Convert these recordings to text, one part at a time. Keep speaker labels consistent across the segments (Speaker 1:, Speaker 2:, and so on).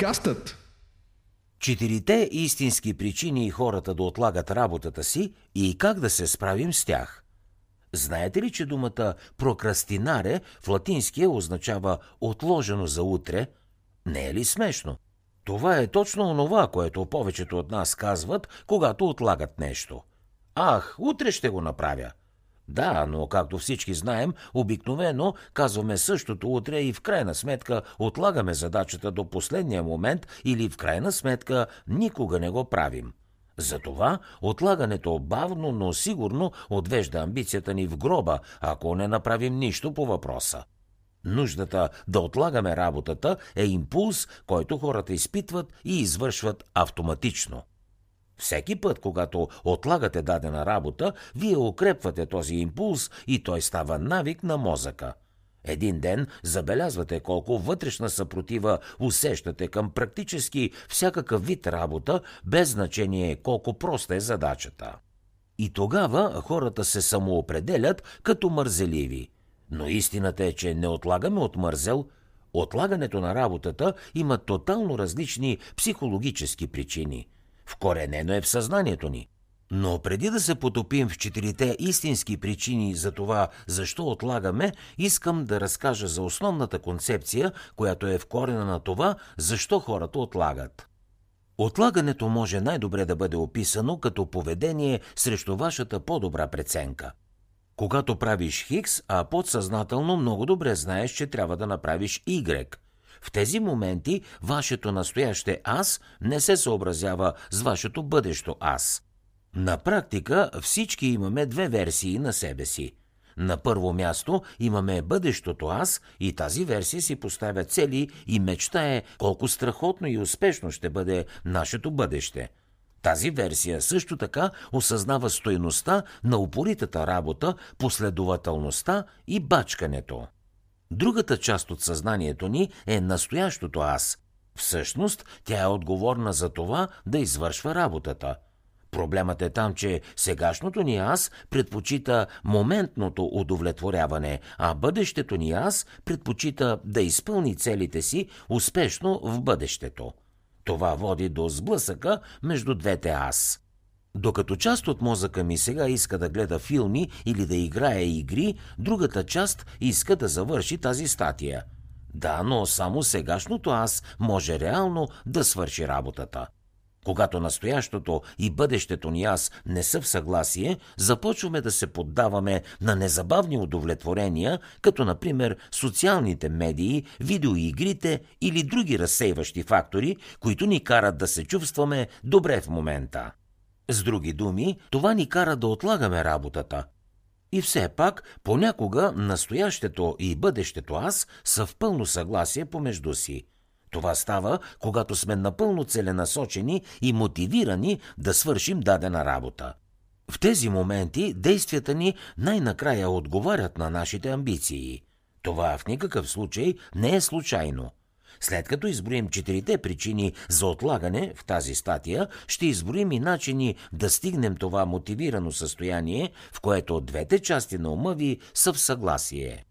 Speaker 1: Подкастът
Speaker 2: Четирите истински причини хората да отлагат работата си и как да се справим с тях. Знаете ли, че думата прокрастинаре в латинския означава отложено за утре? Не е ли смешно? Това е точно онова, което повечето от нас казват, когато отлагат нещо. Ах, утре ще го направя. Да, но както всички знаем, обикновено казваме същото утре и в крайна сметка отлагаме задачата до последния момент или в крайна сметка никога не го правим. Затова отлагането бавно, но сигурно отвежда амбицията ни в гроба, ако не направим нищо по въпроса. Нуждата да отлагаме работата е импулс, който хората изпитват и извършват автоматично. Всеки път, когато отлагате дадена работа, вие укрепвате този импулс и той става навик на мозъка. Един ден забелязвате колко вътрешна съпротива усещате към практически всякакъв вид работа, без значение колко проста е задачата. И тогава хората се самоопределят като мързеливи. Но истината е, че не отлагаме от мързел, отлагането на работата има тотално различни психологически причини – Вкоренено е в съзнанието ни. Но преди да се потопим в четирите истински причини за това, защо отлагаме, искам да разкажа за основната концепция, която е вкорена на това, защо хората отлагат. Отлагането може най-добре да бъде описано като поведение срещу вашата по-добра преценка. Когато правиш Хикс, а подсъзнателно много добре знаеш, че трябва да направиш Y – в тези моменти вашето настояще аз не се съобразява с вашето бъдещо аз. На практика всички имаме две версии на себе си. На първо място имаме бъдещото аз и тази версия си поставя цели и мечтае колко страхотно и успешно ще бъде нашето бъдеще. Тази версия също така осъзнава стойността на упоритата работа, последователността и бачкането. Другата част от съзнанието ни е настоящото аз. Всъщност, тя е отговорна за това да извършва работата. Проблемът е там, че сегашното ни аз предпочита моментното удовлетворяване, а бъдещето ни аз предпочита да изпълни целите си успешно в бъдещето. Това води до сблъсъка между двете аз. Докато част от мозъка ми сега иска да гледа филми или да играе игри, другата част иска да завърши тази статия. Да, но само сегашното аз може реално да свърши работата. Когато настоящото и бъдещето ни аз не са в съгласие, започваме да се поддаваме на незабавни удовлетворения, като например социалните медии, видеоигрите или други разсейващи фактори, които ни карат да се чувстваме добре в момента. С други думи, това ни кара да отлагаме работата. И все пак, понякога настоящето и бъдещето аз са в пълно съгласие помежду си. Това става, когато сме напълно целенасочени и мотивирани да свършим дадена работа. В тези моменти действията ни най-накрая отговарят на нашите амбиции. Това в никакъв случай не е случайно – след като изброим четирите причини за отлагане в тази статия, ще изброим и начини да стигнем това мотивирано състояние, в което двете части на ума ви са в съгласие.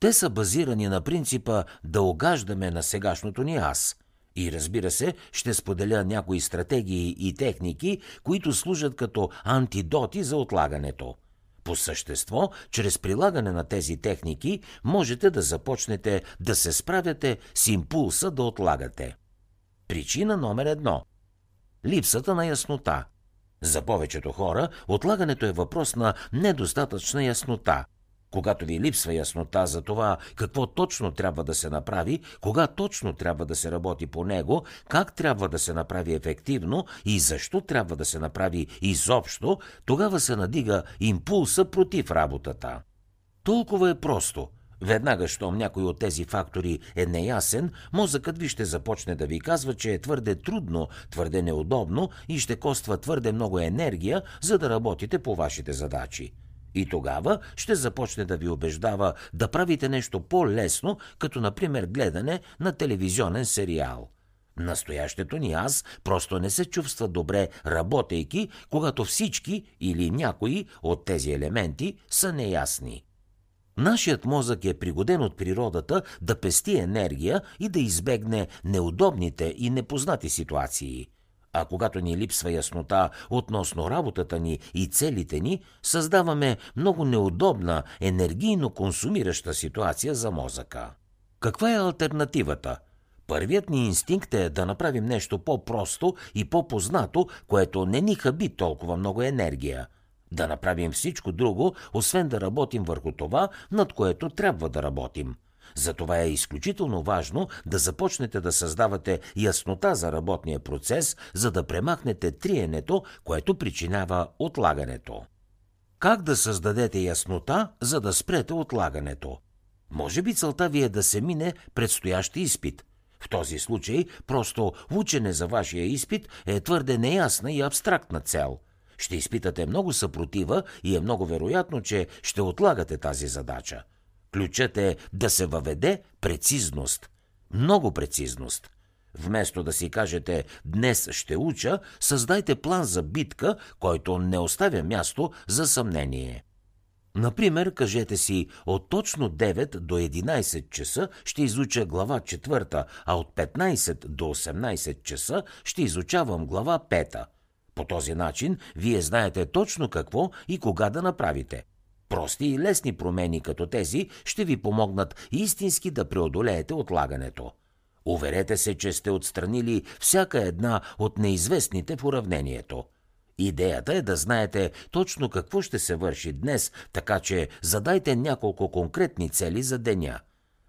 Speaker 2: Те са базирани на принципа да огаждаме на сегашното ни аз. И разбира се, ще споделя някои стратегии и техники, които служат като антидоти за отлагането – по същество, чрез прилагане на тези техники, можете да започнете да се справяте с импулса да отлагате. Причина номер едно – липсата на яснота. За повечето хора отлагането е въпрос на недостатъчна яснота. Когато ви липсва яснота за това какво точно трябва да се направи, кога точно трябва да се работи по него, как трябва да се направи ефективно и защо трябва да се направи изобщо, тогава се надига импулса против работата. Толкова е просто. Веднага, щом някой от тези фактори е неясен, мозъкът ви ще започне да ви казва, че е твърде трудно, твърде неудобно и ще коства твърде много енергия, за да работите по вашите задачи. И тогава ще започне да ви убеждава да правите нещо по-лесно, като например гледане на телевизионен сериал. Настоящето ни аз просто не се чувства добре, работейки, когато всички или някои от тези елементи са неясни. Нашият мозък е пригоден от природата да пести енергия и да избегне неудобните и непознати ситуации. А когато ни липсва яснота относно работата ни и целите ни, създаваме много неудобна, енергийно консумираща ситуация за мозъка. Каква е альтернативата? Първият ни инстинкт е да направим нещо по-просто и по-познато, което не ни хаби толкова много енергия. Да направим всичко друго, освен да работим върху това, над което трябва да работим. Затова е изключително важно да започнете да създавате яснота за работния процес, за да премахнете триенето, което причинява отлагането. Как да създадете яснота, за да спрете отлагането? Може би целта ви е да се мине предстоящ изпит. В този случай просто учене за вашия изпит е твърде неясна и абстрактна цел. Ще изпитате много съпротива и е много вероятно, че ще отлагате тази задача. Ключът е да се въведе прецизност. Много прецизност. Вместо да си кажете «днес ще уча», създайте план за битка, който не оставя място за съмнение. Например, кажете си, от точно 9 до 11 часа ще изуча глава 4, а от 15 до 18 часа ще изучавам глава 5. По този начин вие знаете точно какво и кога да направите. Прости и лесни промени като тези ще ви помогнат истински да преодолеете отлагането. Уверете се, че сте отстранили всяка една от неизвестните в уравнението. Идеята е да знаете точно какво ще се върши днес, така че задайте няколко конкретни цели за деня.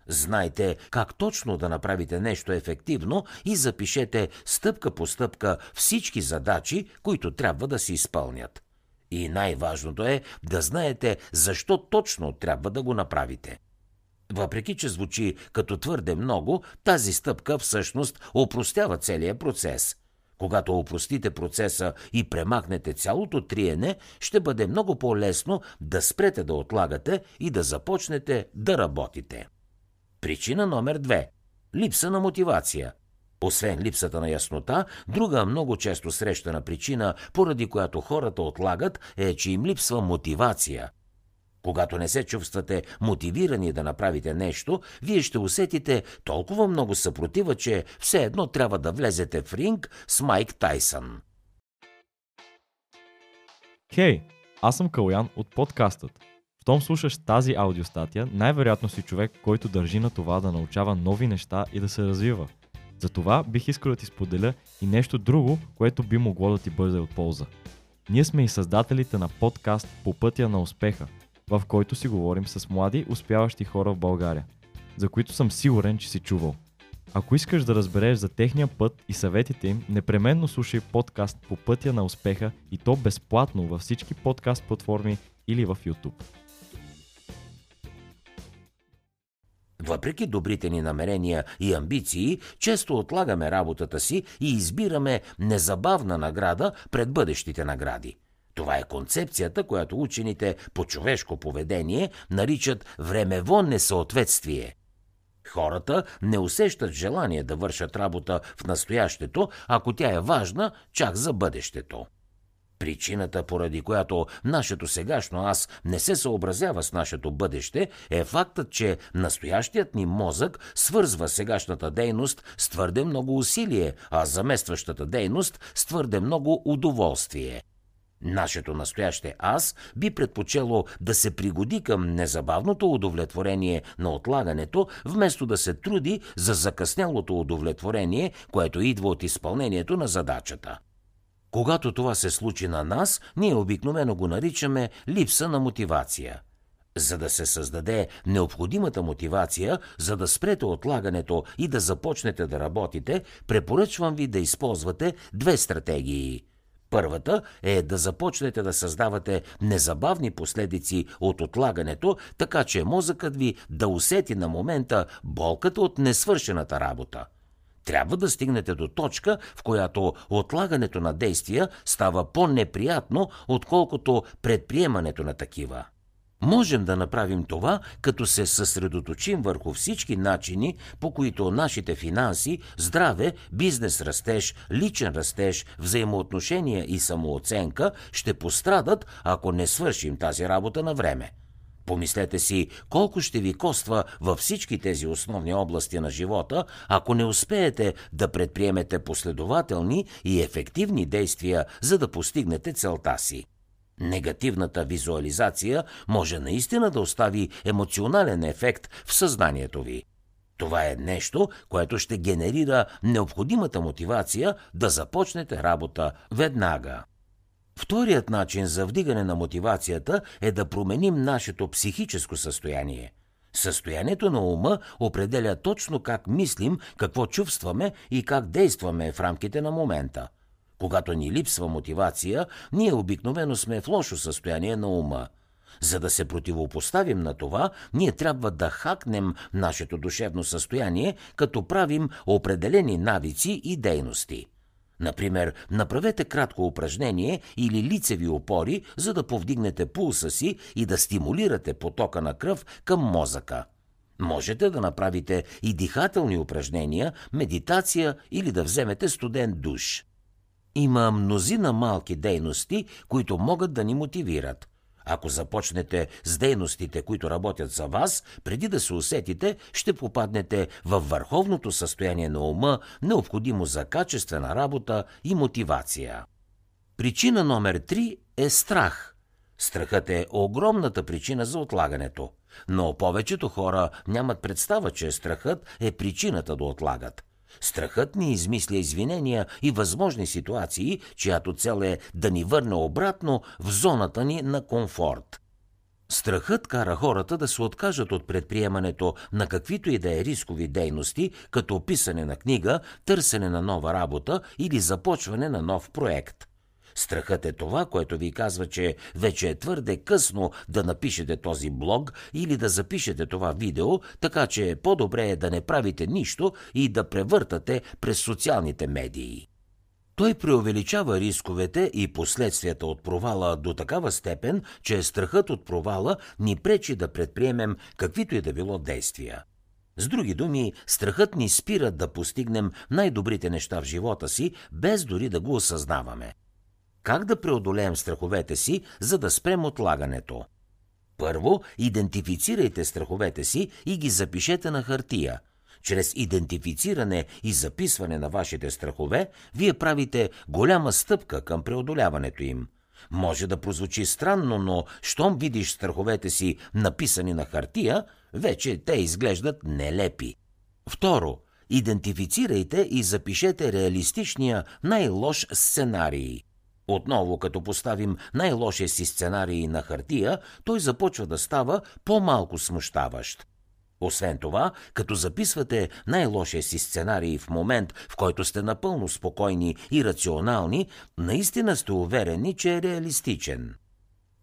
Speaker 2: Знайте как точно да направите нещо ефективно и запишете стъпка по стъпка всички задачи, които трябва да се изпълнят. И най-важното е да знаете защо точно трябва да го направите. Въпреки, че звучи като твърде много, тази стъпка всъщност опростява целия процес. Когато опростите процеса и премахнете цялото триене, ще бъде много по-лесно да спрете да отлагате и да започнете да работите. Причина номер две – липса на мотивация – освен липсата на яснота, друга много често срещана причина, поради която хората отлагат, е, че им липсва мотивация. Когато не се чувствате мотивирани да направите нещо, вие ще усетите толкова много съпротива, че все едно трябва да влезете в ринг с Майк Тайсън.
Speaker 1: Хей, аз съм Калян от подкастът. Щом слушаш тази аудиостатия, най-вероятно си човек, който държи на това да научава нови неща и да се развива – затова бих искал да ти споделя и нещо друго, което би могло да ти бъде от полза. Ние сме и създателите на подкаст По пътя на успеха, в който си говорим с млади, успяващи хора в България, за които съм сигурен, че си чувал. Ако искаш да разбереш за техния път и съветите им, непременно слушай подкаст По пътя на успеха и то безплатно във всички подкаст платформи или в YouTube.
Speaker 2: Въпреки добрите ни намерения и амбиции, често отлагаме работата си и избираме незабавна награда пред бъдещите награди. Това е концепцията, която учените по човешко поведение наричат времево несъответствие. Хората не усещат желание да вършат работа в настоящето, ако тя е важна чак за бъдещето. Причината, поради която нашето сегашно аз не се съобразява с нашето бъдеще, е фактът, че настоящият ни мозък свързва сегашната дейност с твърде много усилие, а заместващата дейност с твърде много удоволствие. Нашето настояще аз би предпочело да се пригоди към незабавното удовлетворение на отлагането, вместо да се труди за закъснялото удовлетворение, което идва от изпълнението на задачата. Когато това се случи на нас, ние обикновено го наричаме липса на мотивация. За да се създаде необходимата мотивация, за да спрете отлагането и да започнете да работите, препоръчвам ви да използвате две стратегии. Първата е да започнете да създавате незабавни последици от отлагането, така че мозъкът ви да усети на момента болката от несвършената работа. Трябва да стигнете до точка, в която отлагането на действия става по-неприятно, отколкото предприемането на такива. Можем да направим това, като се съсредоточим върху всички начини, по които нашите финанси, здраве, бизнес растеж, личен растеж, взаимоотношения и самооценка ще пострадат, ако не свършим тази работа на време. Помислете си колко ще ви коства във всички тези основни области на живота, ако не успеете да предприемете последователни и ефективни действия, за да постигнете целта си. Негативната визуализация може наистина да остави емоционален ефект в съзнанието ви. Това е нещо, което ще генерира необходимата мотивация да започнете работа веднага. Вторият начин за вдигане на мотивацията е да променим нашето психическо състояние. Състоянието на ума определя точно как мислим, какво чувстваме и как действаме в рамките на момента. Когато ни липсва мотивация, ние обикновено сме в лошо състояние на ума. За да се противопоставим на това, ние трябва да хакнем нашето душевно състояние, като правим определени навици и дейности – Например, направете кратко упражнение или лицеви опори, за да повдигнете пулса си и да стимулирате потока на кръв към мозъка. Можете да направите и дихателни упражнения, медитация или да вземете студен душ. Има мнозина малки дейности, които могат да ни мотивират – ако започнете с дейностите, които работят за вас, преди да се усетите, ще попаднете в върховното състояние на ума, необходимо за качествена работа и мотивация. Причина номер 3 е страх. Страхът е огромната причина за отлагането. Но повечето хора нямат представа, че страхът е причината да отлагат. Страхът ни измисля извинения и възможни ситуации, чиято цел е да ни върне обратно в зоната ни на комфорт. Страхът кара хората да се откажат от предприемането на каквито и да е рискови дейности, като писане на книга, търсене на нова работа или започване на нов проект – Страхът е това, което ви казва, че вече е твърде късно да напишете този блог или да запишете това видео, така че по-добре е да не правите нищо и да превъртате през социалните медии. Той преувеличава рисковете и последствията от провала до такава степен, че страхът от провала ни пречи да предприемем каквито и да било действия. С други думи, страхът ни спира да постигнем най-добрите неща в живота си, без дори да го осъзнаваме. Как да преодолеем страховете си, за да спрем отлагането? Първо, идентифицирайте страховете си и ги запишете на хартия. Чрез идентифициране и записване на вашите страхове, вие правите голяма стъпка към преодоляването им. Може да прозвучи странно, но щом видиш страховете си написани на хартия, вече те изглеждат нелепи. Второ, идентифицирайте и запишете реалистичния най-лош сценарий – отново, като поставим най-лошия си сценарий на хартия, той започва да става по-малко смущаващ. Освен това, като записвате най-лошия си сценарий в момент, в който сте напълно спокойни и рационални, наистина сте уверени, че е реалистичен.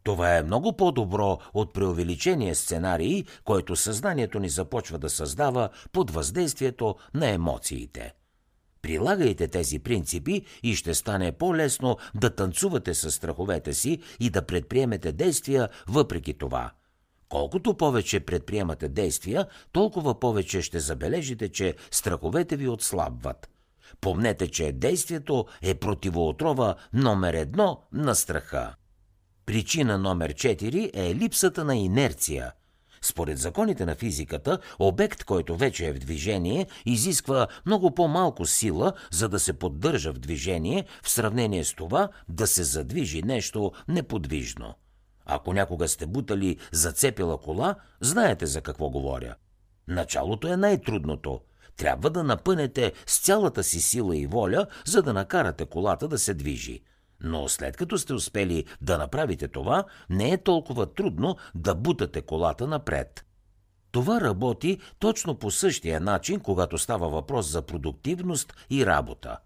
Speaker 2: Това е много по-добро от преувеличения сценарий, който съзнанието ни започва да създава под въздействието на емоциите. Прилагайте тези принципи и ще стане по-лесно да танцувате с страховете си и да предприемете действия въпреки това. Колкото повече предприемате действия, толкова повече ще забележите, че страховете ви отслабват. Помнете, че действието е противоотрова номер едно на страха. Причина номер 4 е липсата на инерция – според законите на физиката, обект, който вече е в движение, изисква много по-малко сила, за да се поддържа в движение, в сравнение с това да се задвижи нещо неподвижно. Ако някога сте бутали зацепила кола, знаете за какво говоря. Началото е най-трудното. Трябва да напънете с цялата си сила и воля, за да накарате колата да се движи. Но след като сте успели да направите това, не е толкова трудно да бутате колата напред. Това работи точно по същия начин, когато става въпрос за продуктивност и работа.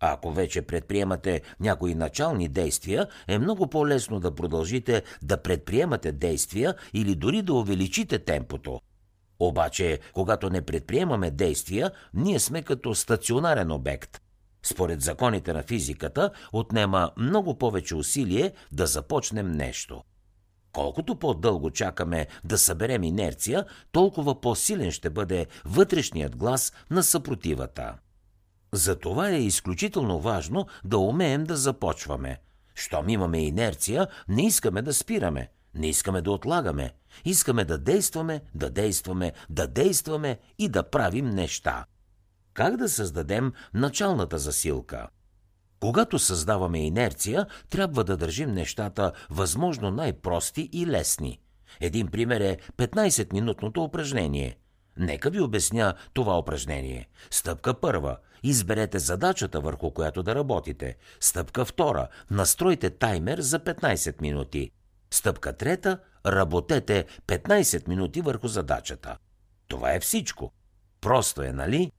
Speaker 2: Ако вече предприемате някои начални действия, е много по-лесно да продължите да предприемате действия или дори да увеличите темпото. Обаче, когато не предприемаме действия, ние сме като стационарен обект – според законите на физиката, отнема много повече усилие да започнем нещо. Колкото по-дълго чакаме да съберем инерция, толкова по-силен ще бъде вътрешният глас на съпротивата. Затова е изключително важно да умеем да започваме. Щом имаме инерция, не искаме да спираме. Не искаме да отлагаме. Искаме да действаме, да действаме, да действаме и да правим неща. Как да създадем началната засилка? Когато създаваме инерция, трябва да държим нещата възможно най-прости и лесни. Един пример е 15-минутното упражнение. Нека ви обясня това упражнение. Стъпка първа. Изберете задачата, върху която да работите. Стъпка втора. Настройте таймер за 15 минути. Стъпка трета. Работете 15 минути върху задачата. Това е всичко. Просто е, нали?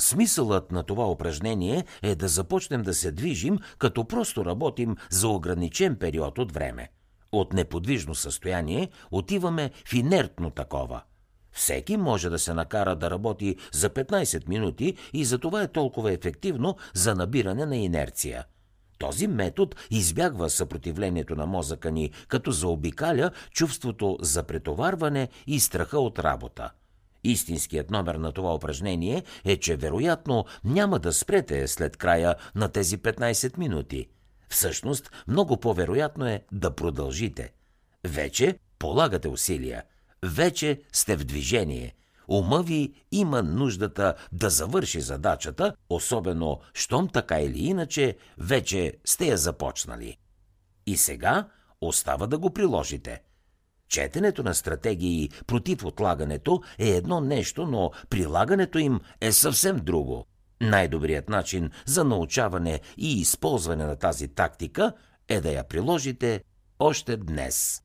Speaker 2: Смисълът на това упражнение е да започнем да се движим, като просто работим за ограничен период от време. От неподвижно състояние отиваме в инертно такова. Всеки може да се накара да работи за 15 минути и за това е толкова ефективно за набиране на инерция. Този метод избягва съпротивлението на мозъка ни, като заобикаля чувството за претоварване и страха от работа. Истинският номер на това упражнение е, че вероятно няма да спрете след края на тези 15 минути. Всъщност, много по-вероятно е да продължите. Вече полагате усилия. Вече сте в движение. Ума ви има нуждата да завърши задачата, особено, щом така или иначе, вече сте я започнали. И сега остава да го приложите – Четенето на стратегии против отлагането е едно нещо, но прилагането им е съвсем друго. Най-добрият начин за научаване и използване на тази тактика е да я приложите още днес.